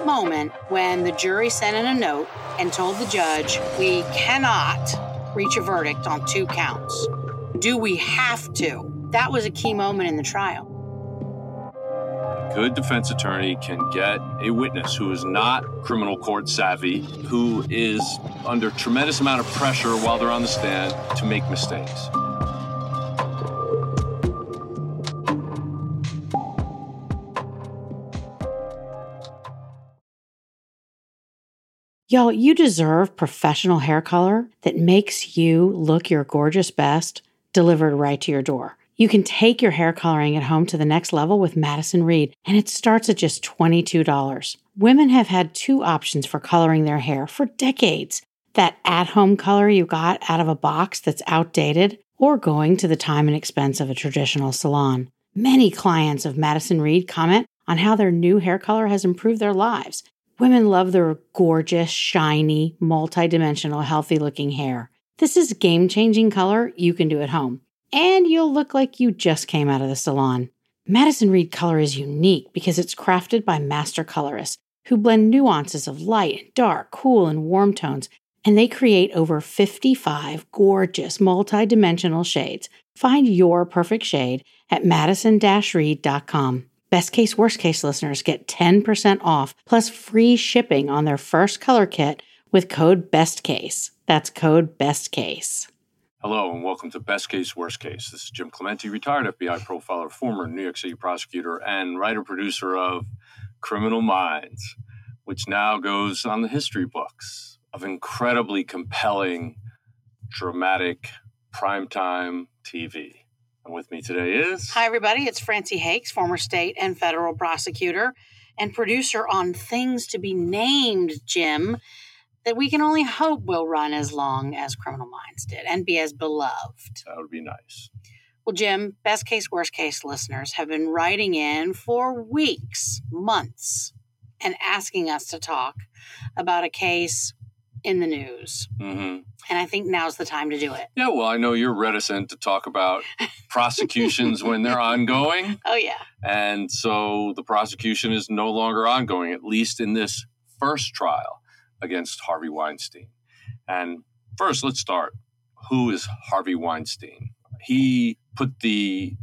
that moment when the jury sent in a note and told the judge, we cannot reach a verdict on two counts. Do we have to? That was a key moment in the trial. A good defense attorney can get a witness who is not criminal court savvy, who is under tremendous amount of pressure while they're on the stand to make mistakes. Y'all, you deserve professional hair color that makes you look your gorgeous best delivered right to your door. You can take your hair coloring at home to the next level with Madison Reed, and it starts at just $22. Women have had two options for coloring their hair for decades that at home color you got out of a box that's outdated, or going to the time and expense of a traditional salon. Many clients of Madison Reed comment on how their new hair color has improved their lives. Women love their gorgeous, shiny, multi-dimensional, healthy looking hair. This is game changing color you can do at home, and you'll look like you just came out of the salon. Madison Reed color is unique because it's crafted by master colorists who blend nuances of light and dark, cool and warm tones, and they create over 55 gorgeous multi-dimensional shades. Find your perfect shade at madison-reed.com. Best case, worst case listeners get 10% off plus free shipping on their first color kit with code BESTCASE. That's code BESTCASE. Hello and welcome to Best Case, Worst Case. This is Jim Clemente, retired FBI profiler, former New York City prosecutor, and writer producer of Criminal Minds, which now goes on the history books of incredibly compelling, dramatic, primetime TV. And with me today is. Hi, everybody. It's Francey Hakes, former state and federal prosecutor and producer on Things to Be Named, Jim, that we can only hope will run as long as Criminal Minds did and be as beloved. That would be nice. Well, Jim, best case, worst case listeners have been writing in for weeks, months, and asking us to talk about a case in the news. Mm-hmm. And I think now's the time to do it. Yeah, well, I know you're reticent to talk about prosecutions when they're ongoing. Oh, yeah. And so the prosecution is no longer ongoing, at least in this first trial against Harvey Weinstein. And first, let's start. Who is Harvey Weinstein? He put the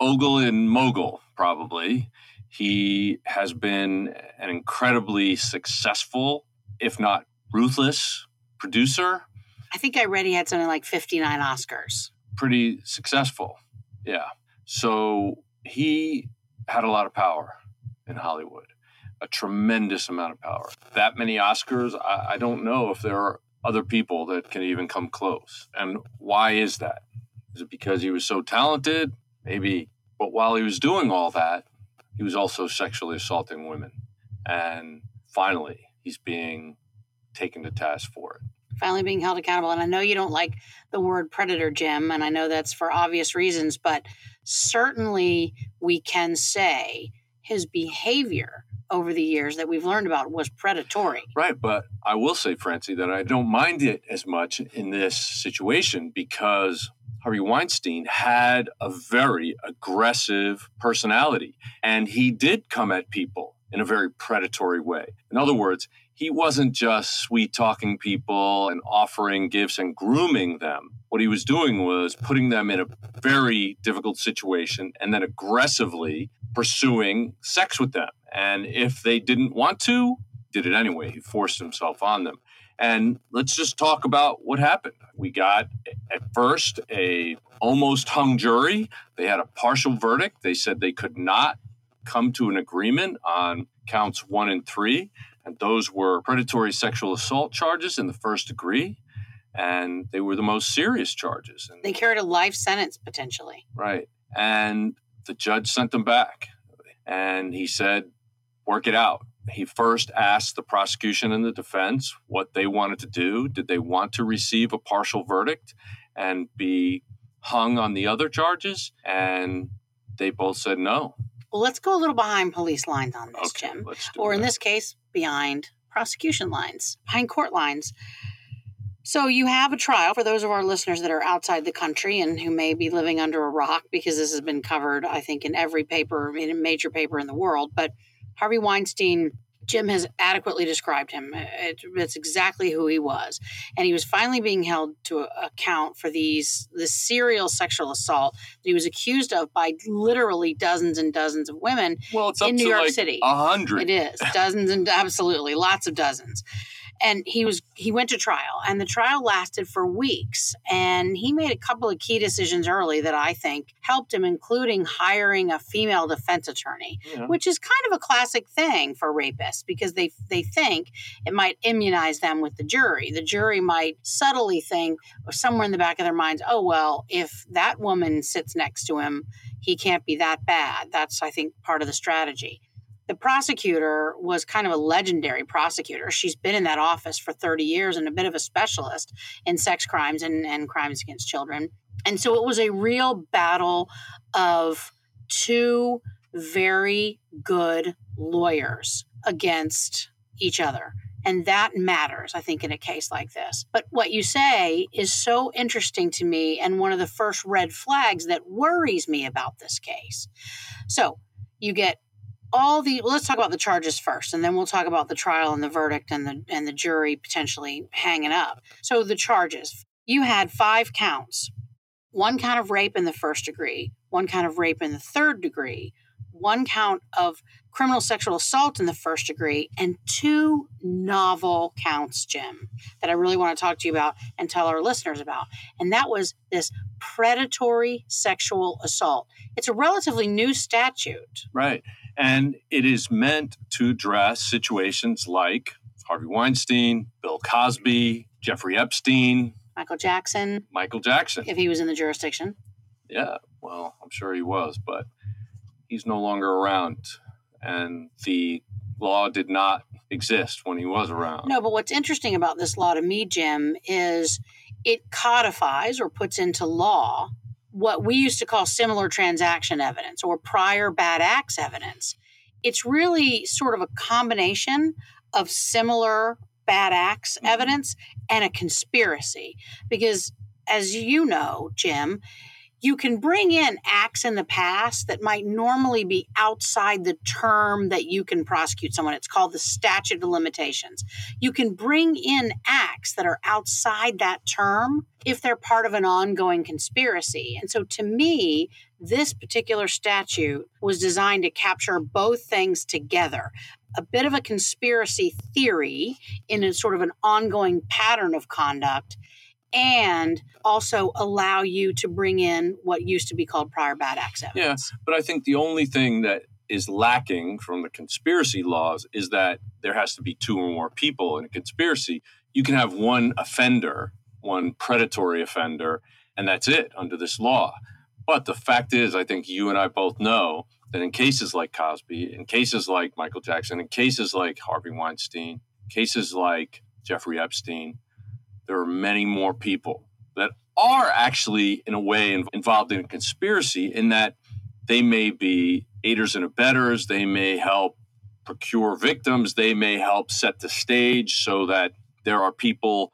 ogle in mogul, probably. He has been an incredibly successful, if not ruthless producer. I think I read he had something like 59 Oscars. Pretty successful. Yeah. So he had a lot of power in Hollywood, a tremendous amount of power. That many Oscars, I, I don't know if there are other people that can even come close. And why is that? Is it because he was so talented? Maybe. But while he was doing all that, he was also sexually assaulting women. And finally, he's being taken to task for it. Finally being held accountable. And I know you don't like the word predator, Jim, and I know that's for obvious reasons, but certainly we can say his behavior over the years that we've learned about was predatory. Right. But I will say, Francey, that I don't mind it as much in this situation because Harvey Weinstein had a very aggressive personality and he did come at people in a very predatory way. In other words, he wasn't just sweet talking people and offering gifts and grooming them. What he was doing was putting them in a very difficult situation and then aggressively pursuing sex with them. And if they didn't want to, did it anyway. He forced himself on them. And let's just talk about what happened. We got at first a almost hung jury. They had a partial verdict. They said they could not come to an agreement on counts 1 and 3 and those were predatory sexual assault charges in the first degree and they were the most serious charges. And They carried a life sentence potentially. right. And the judge sent them back and he said work it out. He first asked the prosecution and the defense what they wanted to do. Did they want to receive a partial verdict and be hung on the other charges? And they both said no Well, let's go a little behind police lines on this, okay Jim. Or in this case, behind prosecution lines, behind court lines. So you have a trial for those of our listeners that are outside the country and who may be living under a rock because this has been covered, I think, in every paper, in a major paper in the world. But Harvey Weinstein Jim has adequately described him. Uh, it, it's exactly who he was, and he was finally being held to account for these this serial sexual assault that he was accused of by literally dozens and dozens of women. Well, it's in New York like City. A hundred. It is dozens and absolutely lots of dozens and he was he went to trial and the trial lasted for weeks and he made a couple of key decisions early that i think helped him including hiring a female defense attorney yeah. which is kind of a classic thing for rapists because they they think it might immunize them with the jury. The jury might subtly think or somewhere in the back of their minds oh well if that woman sits next to him he can't be that bad. That's i think part of the strategy the prosecutor was kind of a legendary prosecutor. She's been in that office for 30 years and a bit of a specialist in sex crimes and, and crimes against children. And so it was a real battle of two very good lawyers against each other. And that matters, I think, in a case like this. But what you say is so interesting to me and one of the first red flags that worries me about this case. So you get all the let's talk about the charges first and then we'll talk about the trial and the verdict and the and the jury potentially hanging up. So the charges you had five counts one count of rape in the first degree one count of rape in the third degree one count of criminal sexual assault in the first degree and two novel counts jim that i really want to talk to you about and tell our listeners about. And that was this predatory sexual assault. It's a relatively new statute. Right and it is meant to address situations like Harvey Weinstein, Bill Cosby, Jeffrey Epstein, Michael Jackson. Michael Jackson. If he was in the jurisdiction. Yeah, well, I'm sure he was, but he's no longer around. And the law did not exist when he was around. No, but what's interesting about this law to me, Jim, is it codifies or puts into law what we used to call similar transaction evidence or prior bad acts evidence. It's really sort of a combination of similar bad acts mm-hmm. evidence and a conspiracy. Because, as you know, Jim, you can bring in acts in the past that might normally be outside the term that you can prosecute someone. It's called the statute of limitations. You can bring in acts that are outside that term if they're part of an ongoing conspiracy. And so to me, this particular statute was designed to capture both things together a bit of a conspiracy theory in a sort of an ongoing pattern of conduct and also allow you to bring in what used to be called prior bad acts evidence. Yeah, but I think the only thing that is lacking from the conspiracy laws is that there has to be two or more people in a conspiracy. You can have one offender, one predatory offender, and that's it under this law. But the fact is, I think you and I both know that in cases like Cosby, in cases like Michael Jackson, in cases like Harvey Weinstein, cases like Jeffrey Epstein, there are many more people that are actually, in a way, involved in a conspiracy in that they may be aiders and abettors, they may help procure victims, they may help set the stage so that there are people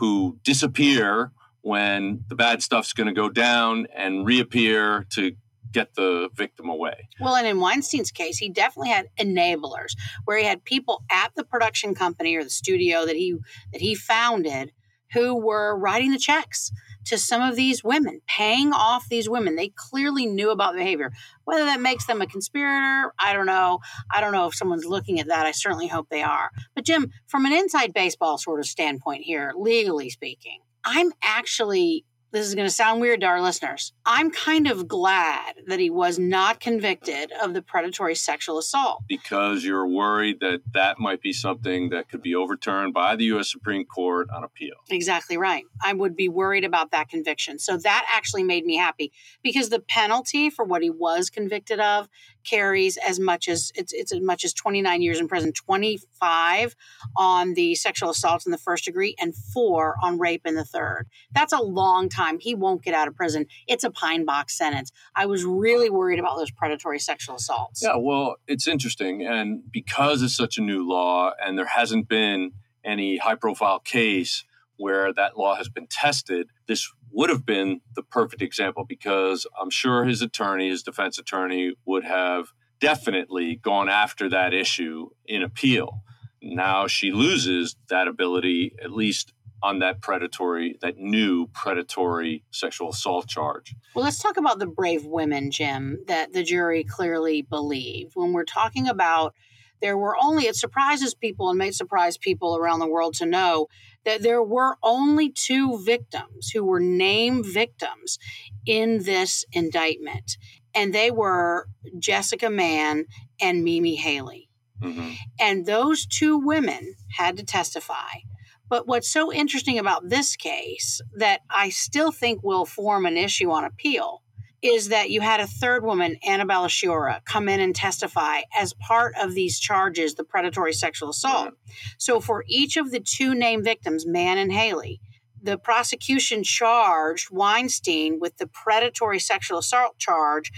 who disappear when the bad stuff's going to go down and reappear to get the victim away. Well, and in Weinstein's case, he definitely had enablers where he had people at the production company or the studio that he that he founded who were writing the checks to some of these women, paying off these women. They clearly knew about the behavior. Whether that makes them a conspirator, I don't know. I don't know if someone's looking at that. I certainly hope they are. But Jim, from an inside baseball sort of standpoint here, legally speaking, I'm actually this is going to sound weird to our listeners. I'm kind of glad that he was not convicted of the predatory sexual assault. Because you're worried that that might be something that could be overturned by the U.S. Supreme Court on appeal. Exactly right. I would be worried about that conviction. So that actually made me happy because the penalty for what he was convicted of carries as much as it's, it's as much as 29 years in prison, 25 on the sexual assault in the first degree, and four on rape in the third. That's a long time. He won't get out of prison. It's a pine box sentence. I was really worried about those predatory sexual assaults. Yeah, well, it's interesting. And because it's such a new law and there hasn't been any high profile case where that law has been tested, this would have been the perfect example because I'm sure his attorney, his defense attorney, would have definitely gone after that issue in appeal. Now she loses that ability, at least on that predatory, that new predatory sexual assault charge. Well, let's talk about the brave women, Jim, that the jury clearly believed. When we're talking about there were only, it surprises people and may surprise people around the world to know that there were only two victims who were named victims in this indictment. And they were Jessica Mann and Mimi Haley. Mm-hmm. And those two women had to testify. But what's so interesting about this case that I still think will form an issue on appeal is that you had a third woman, Annabella Sciorra, come in and testify as part of these charges, the predatory sexual assault. So for each of the two named victims, Mann and Haley, the prosecution charged Weinstein with the predatory sexual assault charge,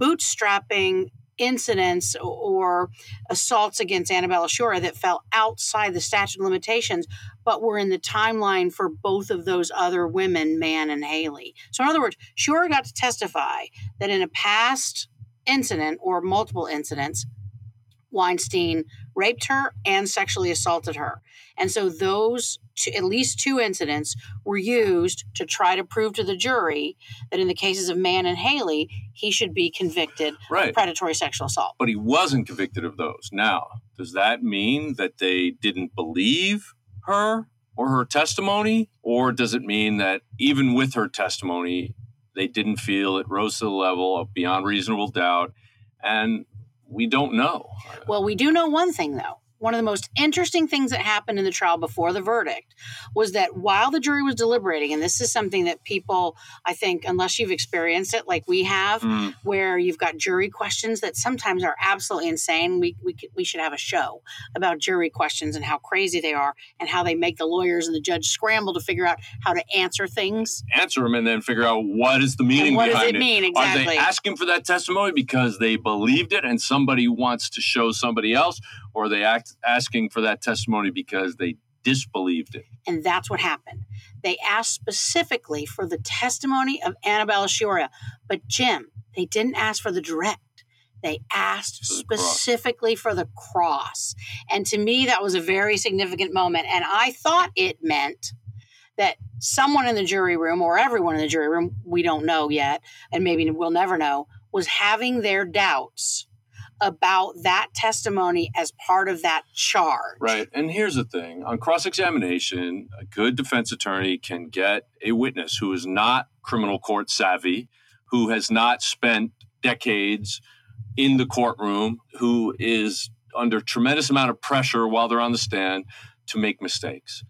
bootstrapping incidents or assaults against Annabella Sciorra that fell outside the statute of limitations, but were in the timeline for both of those other women, Mann and Haley. So, in other words, Sciorra got to testify that in a past incident or multiple incidents, Weinstein raped her and sexually assaulted her. And so those two, at least two incidents were used to try to prove to the jury that in the cases of Mann and Haley, he should be convicted right. of predatory sexual assault. But he wasn't convicted of those. Now, does that mean that they didn't believe her or her testimony? Or does it mean that even with her testimony, they didn't feel it rose to the level of beyond reasonable doubt? And we don't know. Well, we do know one thing, though one of the most interesting things that happened in the trial before the verdict was that while the jury was deliberating, and this is something that people, I think, unless you've experienced it like we have, mm. where you've got jury questions that sometimes are absolutely insane. We, we, we should have a show about jury questions and how crazy they are and how they make the lawyers and the judge scramble to figure out how to answer things. Answer them and then figure out what is the meaning and what behind does it, it mean exactly. Are they asking for that testimony because they believed it and somebody wants to show somebody else? Or they act asking for that testimony because they disbelieved it. And that's what happened. They asked specifically for the testimony of Annabella Sciorra, but Jim, they didn't ask for the direct. They asked for the specifically cross. for the cross. And to me, that was a very significant moment. And I thought it meant that someone in the jury room or everyone in the jury room, we don't know yet, and maybe we'll never know, was having their doubts about that testimony as part of that charge. Right. And here's the thing on cross examination, a good defense attorney can get a witness who is not criminal court savvy, who has not spent decades in the courtroom, who is under tremendous amount of pressure while they're on the stand to make mistakes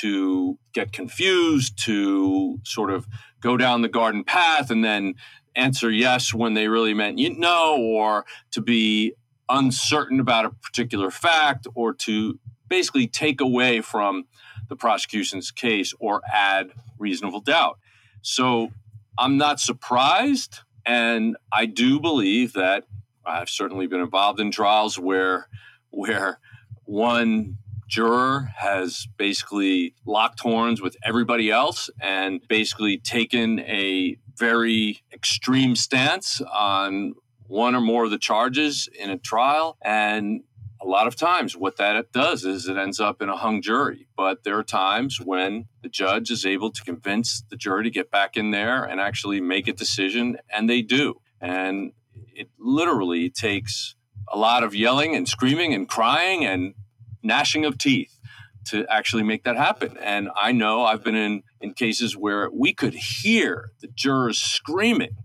to get confused, to sort of go down the garden path and then answer yes when they really meant no, or to be uncertain about a particular fact, or to basically take away from the prosecution's case or add reasonable doubt. So I'm not surprised. And I do believe that I've certainly been involved in trials where where one juror has basically locked horns with everybody else and basically taken a very extreme stance on one or more of the charges in a trial. And a lot of times, what that does is it ends up in a hung jury. But there are times when the judge is able to convince the jury to get back in there and actually make a decision, and they do. And it literally takes a lot of yelling and screaming and crying and gnashing of teeth to actually make that happen. And I know I've been in, in cases where we could hear the jurors screaming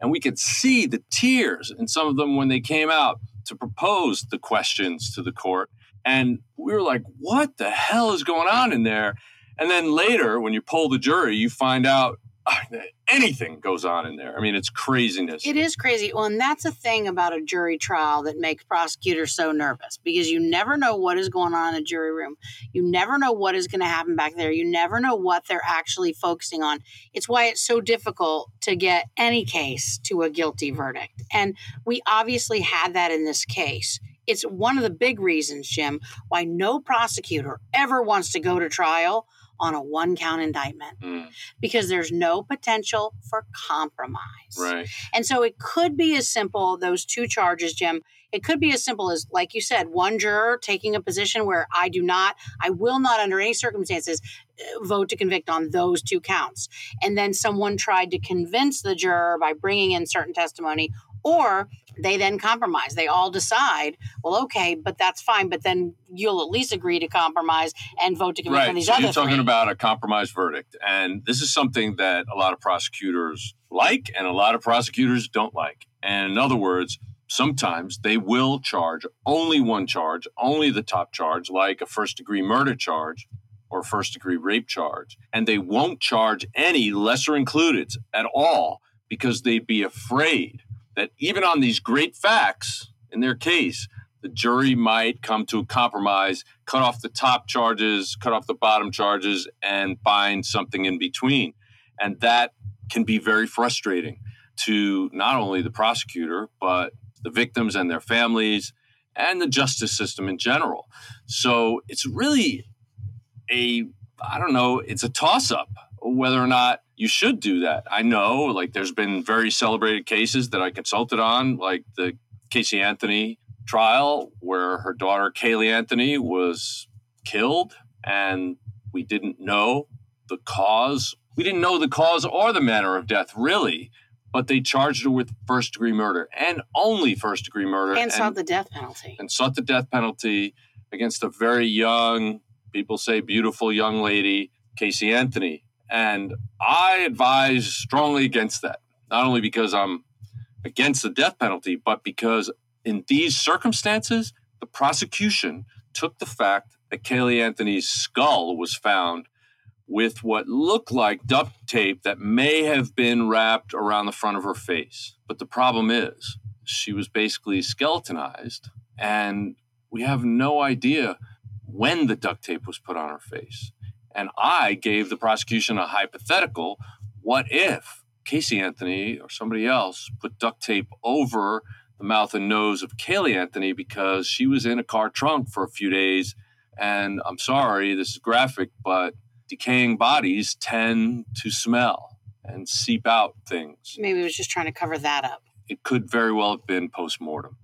and we could see the tears in some of them when they came out to propose the questions to the court. And we were like, what the hell is going on in there? And then later, when you poll the jury, you find out Ah, anything goes on in there. I mean, it's craziness. It is crazy. Well, and that's a thing about a jury trial that makes prosecutors so nervous because you never know what is going on in the jury room. You never know what is going to happen back there. You never know what they're actually focusing on. It's why it's so difficult to get any case to a guilty verdict. And we obviously had that in this case. It's one of the big reasons, Jim, why no prosecutor ever wants to go to trial on a one count indictment Mm, because there's no potential for compromise. right. And so it could be as simple, those two charges, Jim. It could be as simple as, like you said, one juror taking a position where I do not, I will not under any circumstances uh, vote to convict on those two counts. And then someone tried to convince the juror by bringing in certain testimony, or they then compromise. They all decide, well, okay, but that's fine. But then you'll at least agree to compromise and vote to convict on Right. these So other you're talking three. about a compromise verdict. And this is something that a lot of prosecutors like and a lot of prosecutors don't like. And in other words, sometimes they will charge only one charge, only the top charge, like a first degree murder charge or first degree rape charge. And they won't charge any lesser included at all because they'd be afraid that even on these great facts in their case, the jury might come to a compromise, cut off the top charges, cut off the bottom charges, and find something in between. And that can be very frustrating to not only the prosecutor, but the victims and their families and the justice system in general. So it's really a, I don't know, it's a toss up whether or not you should do that. I know, like, there's been very celebrated cases that I consulted on, like the Casey Anthony trial, where her daughter, Caylee Anthony, was killed, and we didn't know the cause. We didn't know the cause or the manner of death, really, but they charged her with first degree murder and only first degree murder and sought the death penalty. and sought the death penalty against a very young, people say beautiful young lady, Casey Anthony. And I advise strongly against that, not only because I'm against the death penalty, but because in these circumstances, the prosecution took the fact that Caylee Anthony's skull was found with what looked like duct tape that may have been wrapped around the front of her face. But the problem is, she was basically skeletonized, and we have no idea when the duct tape was put on her face. And I gave the prosecution a hypothetical what if Casey Anthony or somebody else put duct tape over the mouth and nose of Caylee Anthony because she was in a car trunk for a few days? And I'm sorry, this is graphic, but decaying bodies tend to smell and seep out things. Maybe it was just trying to cover that up. It could very well have been post mortem.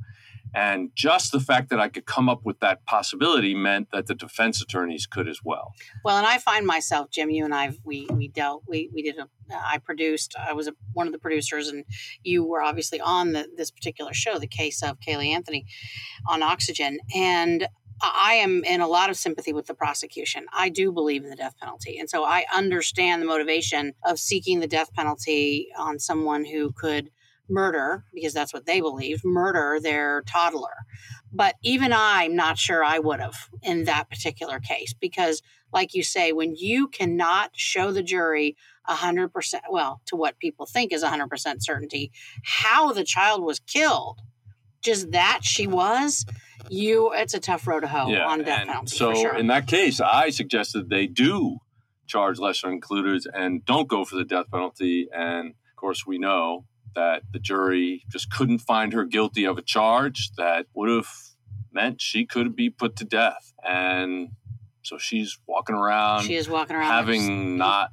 And just the fact that I could come up with that possibility meant that the defense attorneys could as well. Well, and I find myself, Jim, you and I, we we dealt, we we did a, I produced, I was a, one of the producers, and you were obviously on the, this particular show, the case of Caylee Anthony on Oxygen, and I am in a lot of sympathy with the prosecution. I do believe in the death penalty, and so I understand the motivation of seeking the death penalty on someone who could murder because that's what they believe murder their toddler but even i'm not sure i would have in that particular case because like you say when you cannot show the jury 100% well to what people think is 100% certainty how the child was killed just that she was you it's a tough road to hoe on death penalty so sure. in that case, I suggested they do charge lesser included and don't go for the death penalty. And of course, we know that the jury just couldn't find her guilty of a charge that would have meant she could be put to death. And so she's walking around she is walking around having not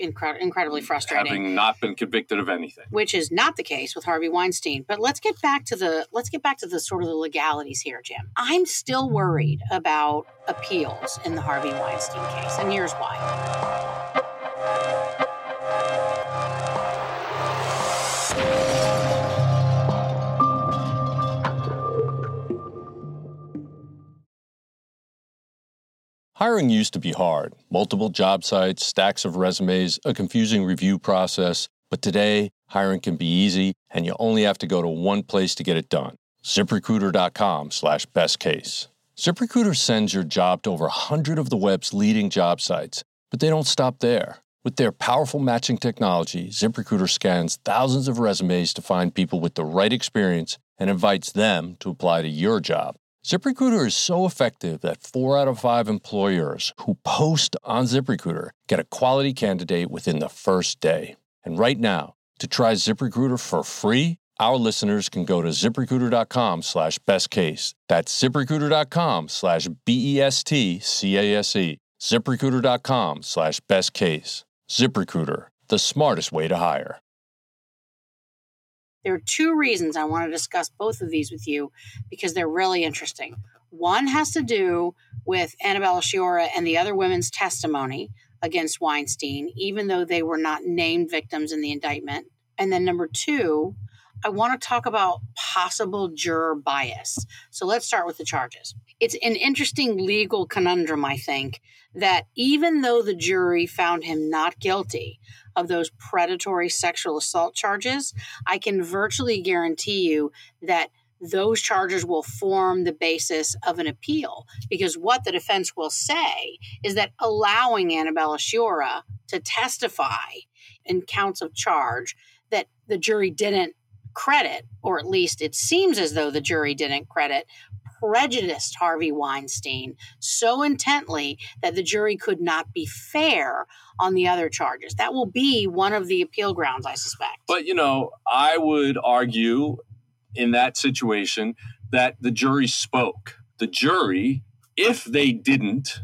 incre- incredibly frustrating having not been convicted of anything. which is not the case with Harvey Weinstein. But let's get back to the let's get back to the sort of the legalities here, Jim. I'm still worried about appeals in the Harvey Weinstein case, and here's why. Hiring used to be hard multiple job sites, stacks of resumes, a confusing review process. But today, hiring can be easy, and you only have to go to one place to get it done ziprecruiter.com slash best case. ZipRecruiter sends your job to over 100 of the web's leading job sites, but they don't stop there. With their powerful matching technology, ZipRecruiter scans thousands of resumes to find people with the right experience and invites them to apply to your job. ZipRecruiter is so effective that four out of five employers who post on ZipRecruiter get a quality candidate within the first day. And right now, to try ZipRecruiter for free, our listeners can go to ziprecruiter.com slash best case. That's ziprecruiter.com slash B E S T C A S E. ZipRecruiter.com slash best case. ZipRecruiter, the smartest way to hire. There are two reasons I want to discuss both of these with you because they're really interesting. One has to do with Annabella Sciorra and the other women's testimony against Weinstein, even though they were not named victims in the indictment. And then number two, I want to talk about possible juror bias. So let's start with the charges. It's an interesting legal conundrum, I think, that even though the jury found him not guilty of those predatory sexual assault charges, I can virtually guarantee you that those charges will form the basis of an appeal. Because what the defense will say is that allowing Annabella Sciorra to testify in counts of charge that the jury didn't credit, or at least it seems as though the jury didn't credit, prejudiced Harvey Weinstein so intently that the jury could not be fair on the other charges. That will be one of the appeal grounds, I suspect. But, you know, I would argue in that situation that the jury spoke. The jury, if they didn't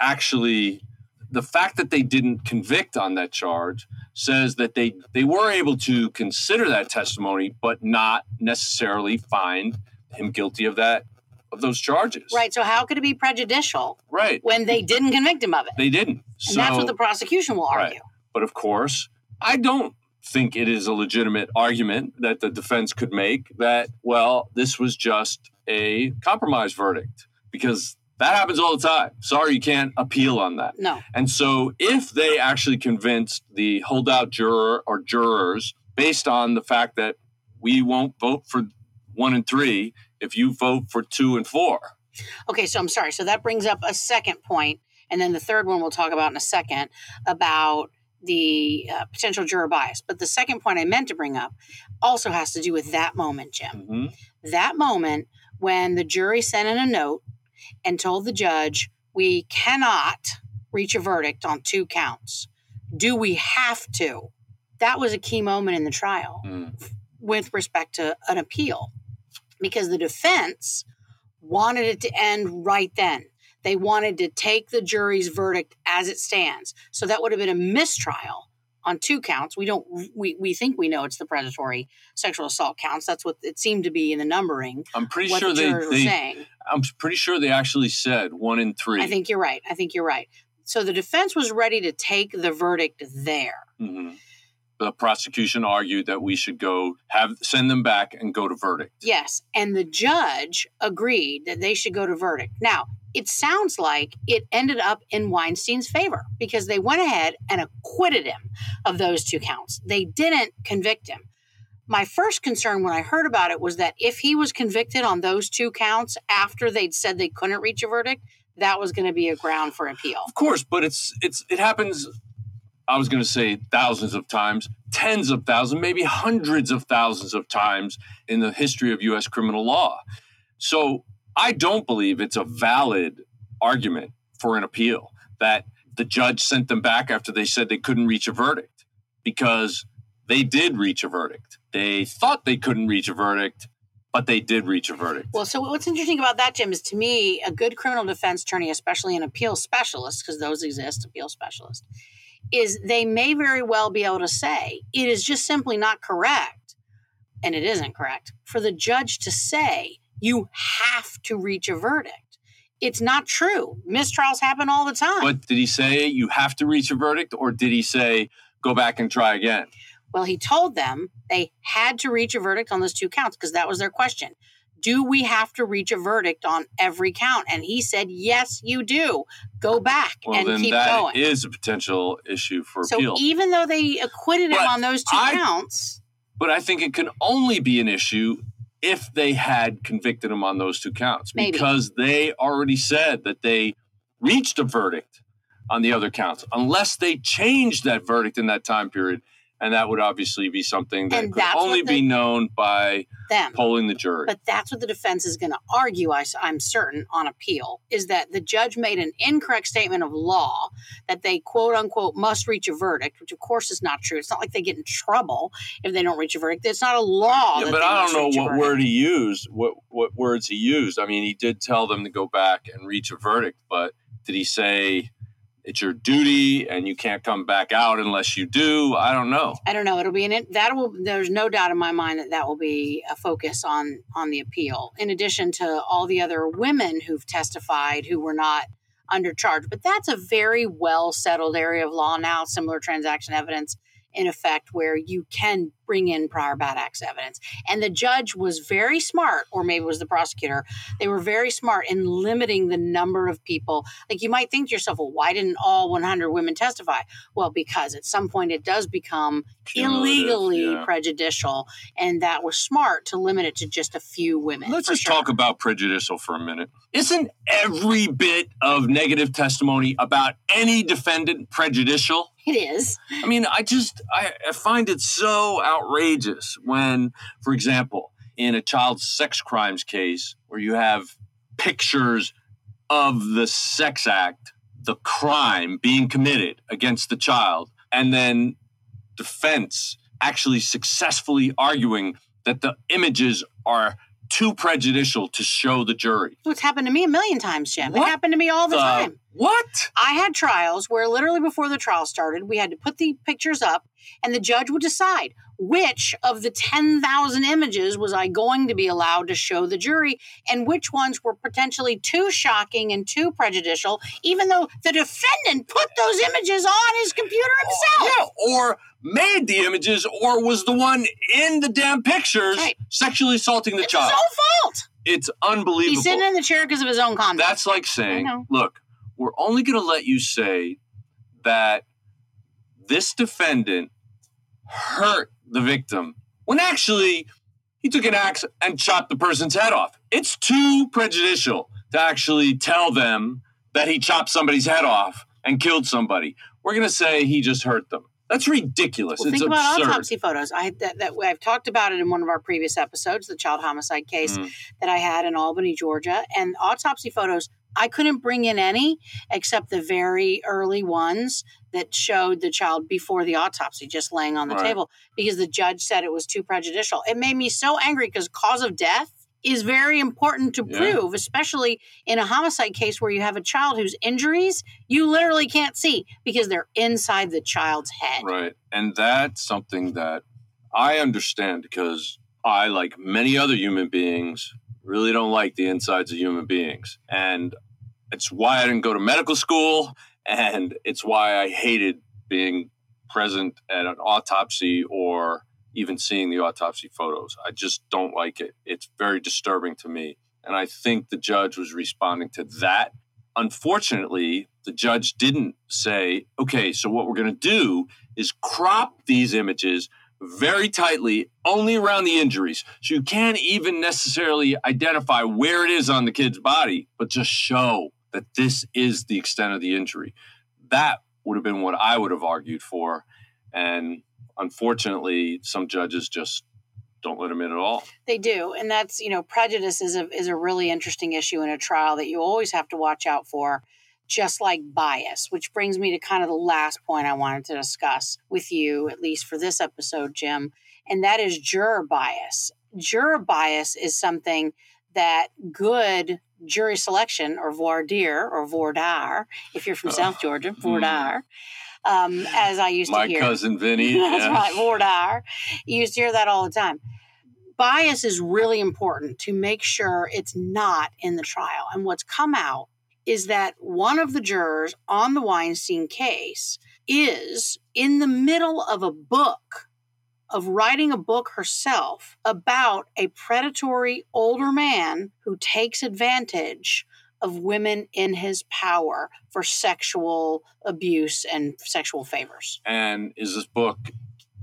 actually the fact that they didn't convict on that charge says that they they were able to consider that testimony but not necessarily find him guilty of that of those charges. Right. So how could it be prejudicial? Right. When they didn't convict him of it. They didn't. And so, that's what the prosecution will argue. Right. But of course, I don't think it is a legitimate argument that the defense could make that well, this was just a compromise verdict because that happens all the time. Sorry, you can't appeal on that. No. And so, if they actually convinced the holdout juror or jurors based on the fact that we won't vote for one and three if you vote for two and four. Okay, so I'm sorry. So that brings up a second point, and then the third one we'll talk about in a second about the uh, potential juror bias. But the second point I meant to bring up also has to do with that moment, Jim. Mm-hmm. That moment when the jury sent in a note and told the judge, we cannot reach a verdict on two counts. Do we have to? That was a key moment in the trial mm. with respect to an appeal because the defense wanted it to end right then. They wanted to take the jury's verdict as it stands. So that would have been a mistrial on two counts. We don't we, we think we know it's the predatory sexual assault counts. That's what it seemed to be in the numbering. I'm pretty sure the they, they saying. I'm pretty sure they actually said one in three. I think you're right. I think you're right. So the defense was ready to take the verdict there. Mm-hmm. The prosecution argued that we should go have send them back and go to verdict. Yes, and the judge agreed that they should go to verdict. Now, it sounds like it ended up in Weinstein's favor because they went ahead and acquitted him of those two counts. They didn't convict him. My first concern when I heard about it was that if he was convicted on those two counts after they'd said they couldn't reach a verdict, that was going to be a ground for appeal. Of course, but it's it's it happens I was going to say thousands of times, tens of thousands, maybe hundreds of thousands of times in the history of US criminal law. So I don't believe it's a valid argument for an appeal that the judge sent them back after they said they couldn't reach a verdict because they did reach a verdict. They thought they couldn't reach a verdict, but they did reach a verdict. Well, so what's interesting about that, Jim, is to me, a good criminal defense attorney, especially an appeal specialist, because those exist, appeal specialist, is they may very well be able to say it is just simply not correct, and it isn't correct, for the judge to say you have to reach a verdict. It's not true. Mistrials happen all the time. But did he say you have to reach a verdict, or did he say go back and try again? Well, he told them they had to reach a verdict on those two counts because that was their question. Do we have to reach a verdict on every count? And he said, Yes, you do. Go back well, and keep that going. Is a potential issue for so appeal. even though they acquitted but him on those two I, counts, but I think it can only be an issue if they had convicted him on those two counts Maybe. because they already said that they reached a verdict on the other counts unless they changed that verdict in that time period and that would obviously be something that and could only be known by them polling the jury. But that's what the defense is going to argue. I, am certain on appeal is that the judge made an incorrect statement of law that they quote unquote must reach a verdict, which of course is not true. It's not like they get in trouble if they don't reach a verdict. It's not a law. Yeah, but I don't know what word he used. What what words he used. I mean, he did tell them to go back and reach a verdict, but did he say? It's your duty and you can't come back out unless you do. I don't know. I don't know. It'll be an that will. There's no doubt in my mind that that will be a focus on on the appeal. In addition to all the other women who've testified who were not under charge, but that's a very well settled area of law now. Similar transaction evidence in effect where you can bring in prior bad acts evidence. And the judge was very smart, or maybe it was the prosecutor, they were very smart in limiting the number of people. Like you might think to yourself, well, why didn't all 100 women testify? Well, because at some point it does become illegally yeah. prejudicial. And that was smart to limit it to just a few women. Let's just sure. talk about prejudicial for a minute. Isn't every bit of negative testimony about any defendant prejudicial? It is. I mean, I just I, I find it so outrageous when, for example, in a child sex crimes case where you have pictures of the sex act, the crime being committed against the child, and then defense actually successfully arguing that the images are too prejudicial to show the jury. It's happened to me a million times, Jim. What it happened to me all the, the, time. What? I had trials where literally before the trial started, we had to put the pictures up and the judge would decide which of the 10,000 images was I going to be allowed to show the jury and which ones were potentially too shocking and too prejudicial, even though the defendant put those images on his computer oh, himself. Yeah, or made the images or was the one in the damn pictures right. sexually assaulting the it's child. It's his own fault. It's unbelievable. He's sitting in the chair because of his own conduct. That's like saying, look, we're only going to let you say that this defendant hurt the victim when actually he took an axe and chopped the person's head off. It's too prejudicial to actually tell them that he chopped somebody's head off and killed somebody. We're going to say he just hurt them. That's ridiculous. Well, it's think absurd. about autopsy photos. I that, that I've talked about it in one of our previous episodes, the child homicide case mm. that I had in Albany, Georgia, and autopsy photos. I couldn't bring in any except the very early ones that showed the child before the autopsy, just laying on the right. table, because the judge said it was too prejudicial. It made me so angry because cause of death is very important to yeah. prove, especially in a homicide case where you have a child whose injuries you literally can't see because they're inside the child's head. Right. And that's something that I understand because I, like many other human beings, really don't like the insides of human beings. And it's why I didn't go to medical school. And it's why I hated being present at an autopsy or even seeing the autopsy photos. I just don't like it. It's very disturbing to me. And I think the judge was responding to that. Unfortunately, the judge didn't say, okay, so what we're going to do is crop these images very tightly, only around the injuries. So you can't even necessarily identify where it is on the kid's body, but just show that this is the extent of the injury. That would have been what I would have argued for. And unfortunately, some judges just don't let them in at all. They do, and that's you know prejudice is a is a really interesting issue in a trial that you always have to watch out for, just like bias. Which brings me to kind of the last point I wanted to discuss with you, at least for this episode, Jim, and that is juror bias. Juror bias is something that good jury selection or voir dire or voir dire, if you're from oh. South Georgia, voir hmm. dire um, as I used My to hear. My cousin Vinny. That's yeah. right, voir You used to hear that all the time. Bias is really important to make sure it's not in the trial. And what's come out is that one of the jurors on the Weinstein case is in the middle of a book of writing a book herself about a predatory older man who takes advantage of women in his power for sexual abuse and sexual favors. And is this book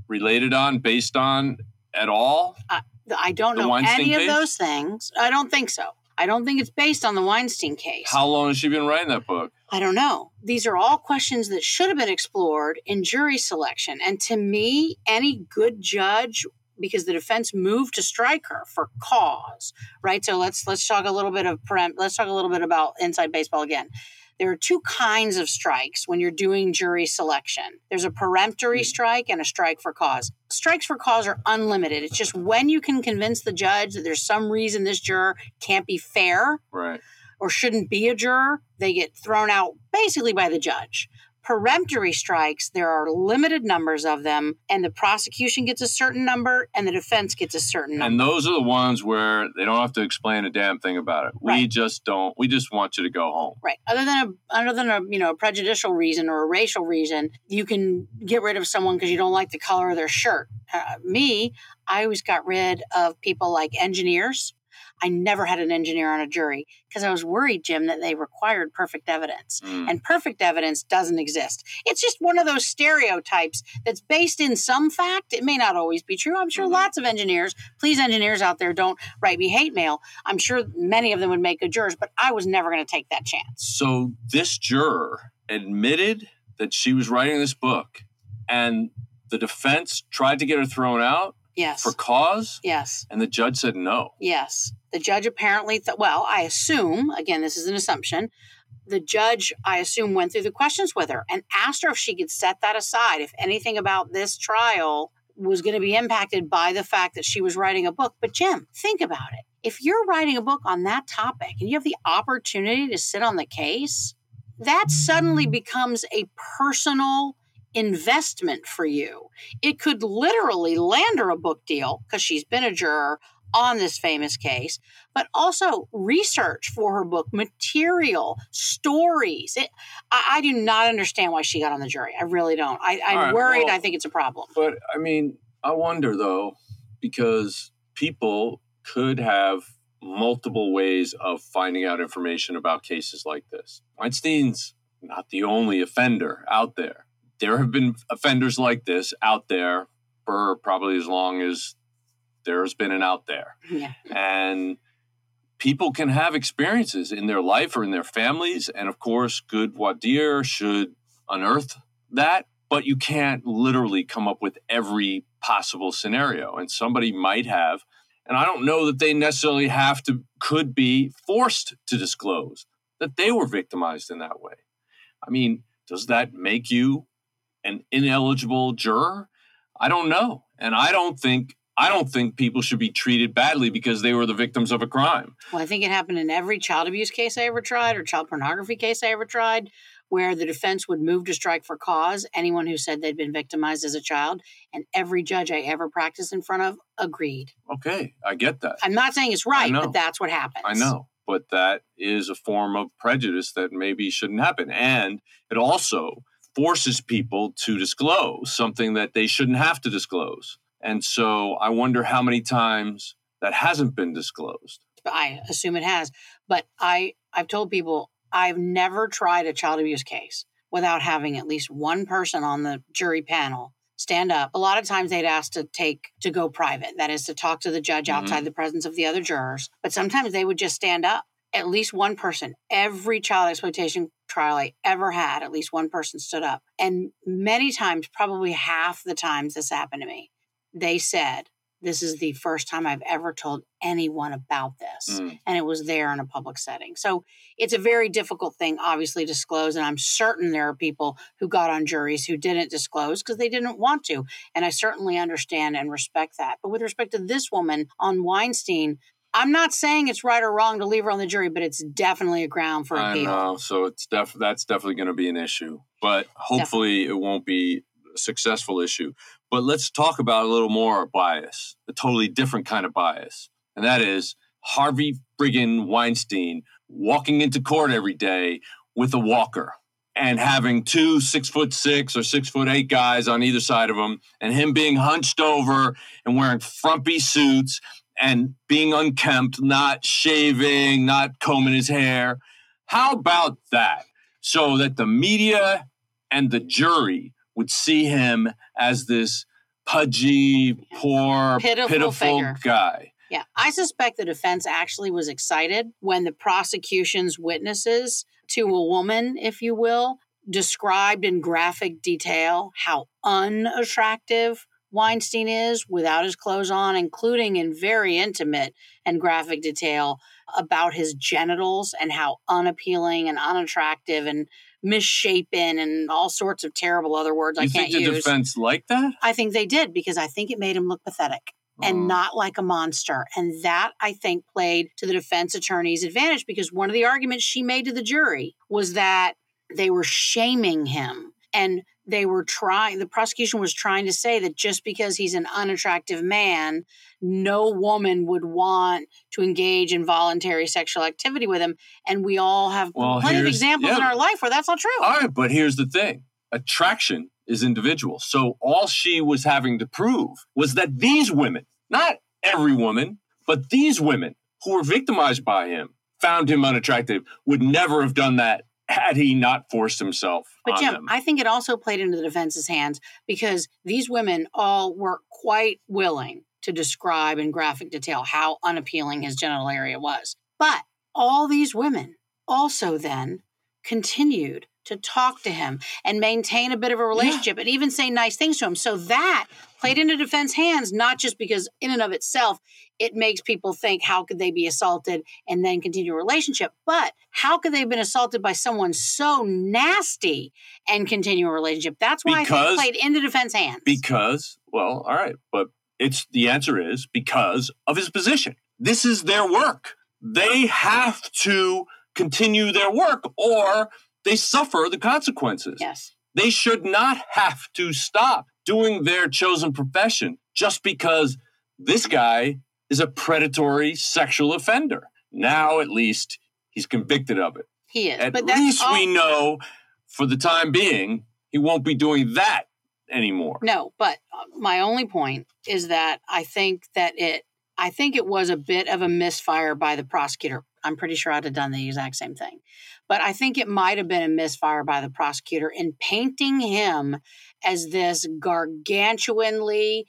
related on, based on at all? I, I don't know Weinstein any case? of those things. I don't think so. I don't think it's based on the Weinstein case. How long has she been writing that book? I don't know. These are all questions that should have been explored in jury selection. And to me, any good judge because the defense moved to strike her for cause, right? So let's let's talk a little bit of let's talk a little bit about inside baseball again. There are two kinds of strikes when you're doing jury selection. There's a peremptory mm. strike and a strike for cause. Strikes for cause are unlimited. It's just when you can convince the judge that there's some reason this juror can't be fair. Right or shouldn't be a juror, they get thrown out basically by the judge peremptory strikes, there are limited numbers of them, and the prosecution gets a certain number and the defense gets a certain number. And those are the ones where they don't have to explain a damn thing about it. Right. We just don't. We just want you to go home. Right. Other than a other than a you know a prejudicial reason or a racial reason, you can get rid of someone because you don't like the color of their shirt. Uh, me, I always got rid of people like engineers I never had an engineer on a jury because I was worried, Jim, that they required perfect evidence. Mm. And perfect evidence doesn't exist. It's just one of those stereotypes that's based in some fact. It may not always be true. I'm sure mm-hmm. lots of engineers, please, engineers out there, don't write me hate mail. I'm sure many of them would make good jurors, but I was never going to take that chance. So this juror admitted that she was writing this book and the defense tried to get her thrown out Yes. For cause? Yes. And the judge said no. Yes. The judge apparently thought, well, I assume, again, this is an assumption, the judge, I assume, went through the questions with her and asked her if she could set that aside, if anything about this trial was going to be impacted by the fact that she was writing a book. But Jim, think about it. If you're writing a book on that topic and you have the opportunity to sit on the case, that suddenly becomes a personal investment for you. It could literally land her a book deal because she's been a juror on this famous case, but also research for her book, material, stories. It, I, I, do not understand why she got on the jury. I really don't. I, am right, worried. Well, I think it's a problem. But I mean, I wonder though, because people could have multiple ways of finding out information about cases like this. Weinstein's not the only offender out there there have been offenders like this out there for probably as long as there's been an out there. Yeah. And people can have experiences in their life or in their families. And of course, good voir dire should unearth that. But you can't literally come up with every possible scenario. And somebody might have, and I don't know that they necessarily have to, could be forced to disclose that they were victimized in that way. I mean, does that make you an ineligible juror? I don't know. And I don't think I don't think people should be treated badly because they were the victims of a crime. Well, I think it happened in every child abuse case I ever tried or child pornography case I ever tried where the defense would move to strike for cause anyone who said they'd been victimized as a child and every judge I ever practiced in front of agreed. Okay, I get that. I'm not saying it's right, but that's what happens. I know, but that is a form of prejudice that maybe shouldn't happen and it also forces people to disclose something that they shouldn't have to disclose. And so I wonder how many times that hasn't been disclosed. I assume it has, but I I've told people I've never tried a child abuse case without having at least one person on the jury panel stand up. A lot of times they'd ask to take to go private, that is to talk to the judge mm-hmm. outside the presence of the other jurors, but sometimes they would just stand up at least one person, every child exploitation trial I ever had, at least one person stood up. And many times, probably half the times this happened to me, they said, This is the first time I've ever told anyone about this. Mm. And it was there in a public setting. So it's a very difficult thing, obviously, to disclose. And I'm certain there are people who got on juries who didn't disclose because they didn't want to. And I certainly understand and respect that. But with respect to this woman on Weinstein, I'm not saying it's right or wrong to leave her on the jury, but it's definitely a ground for appeal. I know, so it's def- that's definitely going to be an issue, but hopefully definitely. it won't be a successful issue. But let's talk about a little more bias, a totally different kind of bias, and that is Harvey friggin' Weinstein walking into court every day with a walker and having two six foot six or six foot eight guys on either side of him, and him being hunched over and wearing frumpy suits and being unkempt, not shaving, not combing his hair. How about that? So that the media and the jury would see him as this pudgy, poor, pitiful, pitiful guy. Yeah, I suspect the defense actually was excited when the prosecution's witnesses to a woman, if you will, described in graphic detail how unattractive Weinstein is without his clothes on, including in very intimate and graphic detail about his genitals and how unappealing and unattractive and misshapen and all sorts of terrible other words you I can't think the use. defense like that? I think they did because I think it made him look pathetic. and Mm. not like a monster. And that I think played to the defense attorney's advantage because one of the arguments she made to the jury was that they were shaming him and they were trying the prosecution was trying to say that just because he's an unattractive man no woman would want to engage in voluntary sexual activity with him. And we all have Well, plenty of examples in our life where that's not true. All right, but here's the thing. Attraction is individual. So all she was having to prove was that these women, not every woman, but these women who were victimized by him, found him unattractive, would never have done that had he not forced himself But on Jim, them. I think it also played into the defense's hands because these women all were quite willing to describe in graphic detail how unappealing his genital area was. But all these women also then continued to talk to him and maintain a bit of a relationship and even say nice things to him. So that played into defense hands, not just because in and of itself it makes people think how could they be assaulted and then continue a relationship, but how could they have been assaulted by someone so nasty and continue a relationship? That's why I think it played into defense hands. because, well, all right, but it's the answer is because of his position. This is their work. They have to continue their work or they suffer the consequences. yes. They should not have to stop doing their chosen profession just because this guy is a predatory sexual offender. Now, at least, he's convicted of it. He is. At but least all- we know for the time being, he won't be doing that anymore. No, but uh, my only point is that I think that it I think it was a bit of a misfire by the prosecutor. I'm pretty sure I'd have done the exact same thing. But I think it might have been a misfire by the prosecutor in painting him as this gargantuanly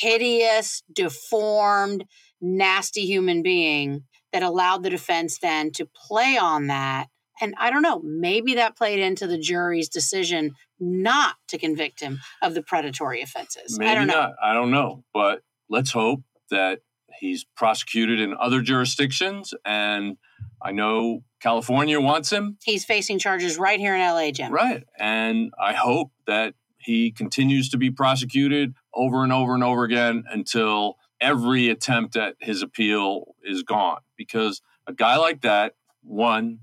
hideous, deformed, nasty human being that allowed the defense then to play on that. And I don't know, maybe that played into the jury's decision not to convict him of the predatory offenses. Maybe I don't know. not. I don't know. But let's hope that he's prosecuted in other jurisdictions. And I know California wants him. He's facing charges right here in LA, Jim. Right. And I hope that he continues to be prosecuted over and over and over again until every attempt at his appeal is gone. Because a guy like that, one,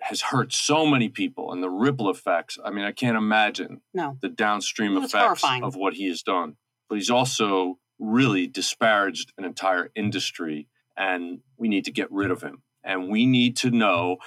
has hurt so many people and the ripple effects. I mean, I can't imagine No. the downstream effects horrifying. of what he has done. But he's also really disparaged an entire industry, and we need to get rid of him. And we need to know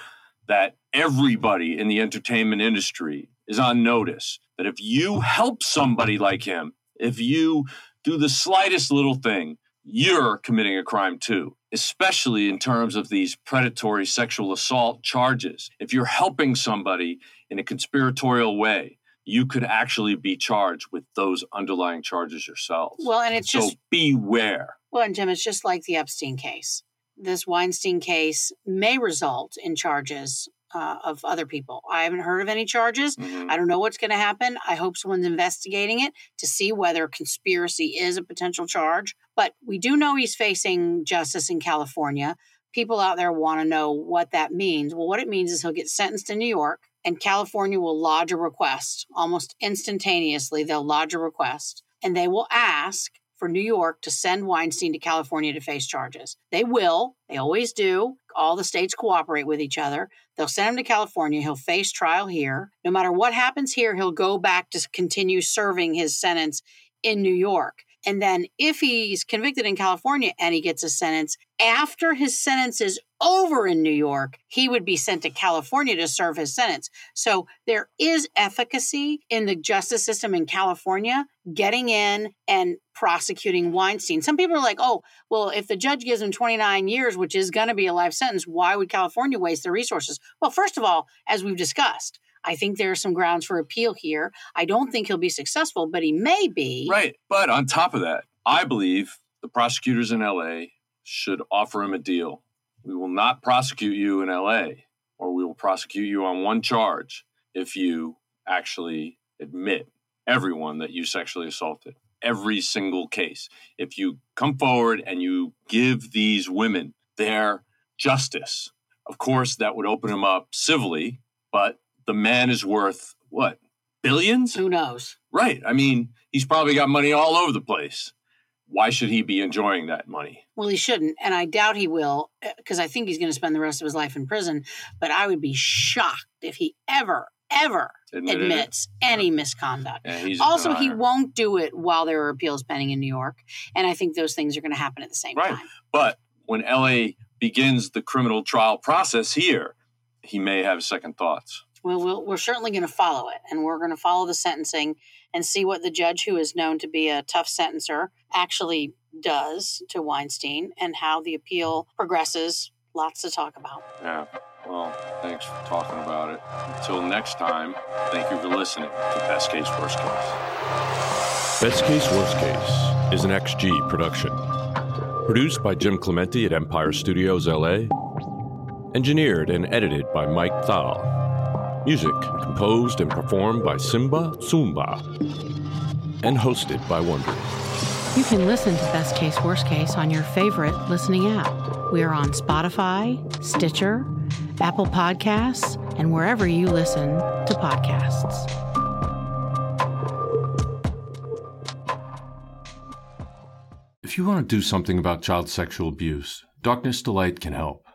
that everybody in the entertainment industry is on notice that if you help somebody like him, if you do the slightest little thing, you're committing a crime too, especially in terms of these predatory sexual assault charges. If you're helping somebody in a conspiratorial way, you could actually be charged with those underlying charges yourselves. Well, and it's so just beware. well, and Jim, it's just like the Epstein case. This Weinstein case may result in charges uh, of other people. I haven't heard of any charges. Mhm. I don't know what's going to happen. I hope someone's investigating it to see whether conspiracy is a potential charge. But we do know he's facing justice in California. People out there want to know what that means. Well, what it means is he'll get sentenced in New York, and California will lodge a request almost instantaneously. They'll lodge a request, and they will ask for New York to send Weinstein to California to face charges. They will. They always do. All the states cooperate with each other. They'll send him to California. He'll face trial here. No matter what happens here, he'll go back to continue serving his sentence in New York. And then if he's convicted in California and he gets a sentence, after his sentence is over in New York, he would be sent to California to serve his sentence. So there is efficacy in the justice system in California getting in and prosecuting Weinstein. Some people are like, oh, well, if the judge gives him 29 years, which is going to be a life sentence, why would California waste their resources? Well, first of all, as we've discussed, I think there are some grounds for appeal here. I don't think he'll be successful, but he may be. Right. But on top of that, I believe the prosecutors in LA should offer him a deal. We will not prosecute you in LA, or we will prosecute you on one charge if you actually admit everyone that you sexually assaulted. Every single case. If you come forward and you give these women their justice, of course, that would open them up civilly, but the man is worth what? Billions? Who knows? Right. I mean, he's probably got money all over the place. Why should he be enjoying that money? Well, he shouldn't, and I doubt he will, eh, because I think he's going to spend the rest of his life in prison. But I would be shocked if he ever, ever Admitted admits it? any misconduct. Yeah, Also, he won't do it while there are appeals pending in New York, and I think those things are going to happen at the same Right. time. But when LA begins the criminal trial process here, he may have second thoughts. Well, we'll we're certainly going to follow it, and we're going to follow the sentencing and see what the judge, who is known to be a tough sentencer, actually does to Weinstein, and how the appeal progresses. Lots to talk about. Yeah. Well, thanks for talking about it. Until next time, thank you for listening to Best Case, Worst Case. Best Case, Worst Case is an XG production. Produced by Jim Clemente at Empire Studios LA. Engineered and edited by Mike Thal. Music composed and performed by Simba Tsumba. And hosted by Wondery. You can listen to Best Case, Worst Case on your favorite listening app. We are on Spotify, Stitcher, Apple Podcasts, and wherever you listen to podcasts. If you want to do something about child sexual abuse, Darkness to Light can help.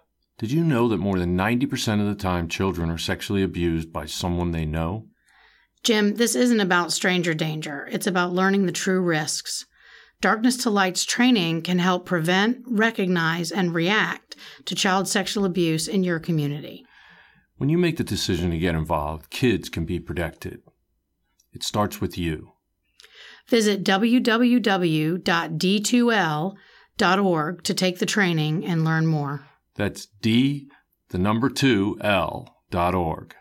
Did you know that more than 90% of the time children are sexually abused by someone they know? Jim, this isn't about stranger danger. It's about learning the true risks. Darkness to Light's training can help prevent, recognize, and react to child sexual abuse in your community. When you make the decision to get involved, kids can be protected. It starts with you. Visit www.d2l.org to take the training and learn more. That's D, the number two, L dot org.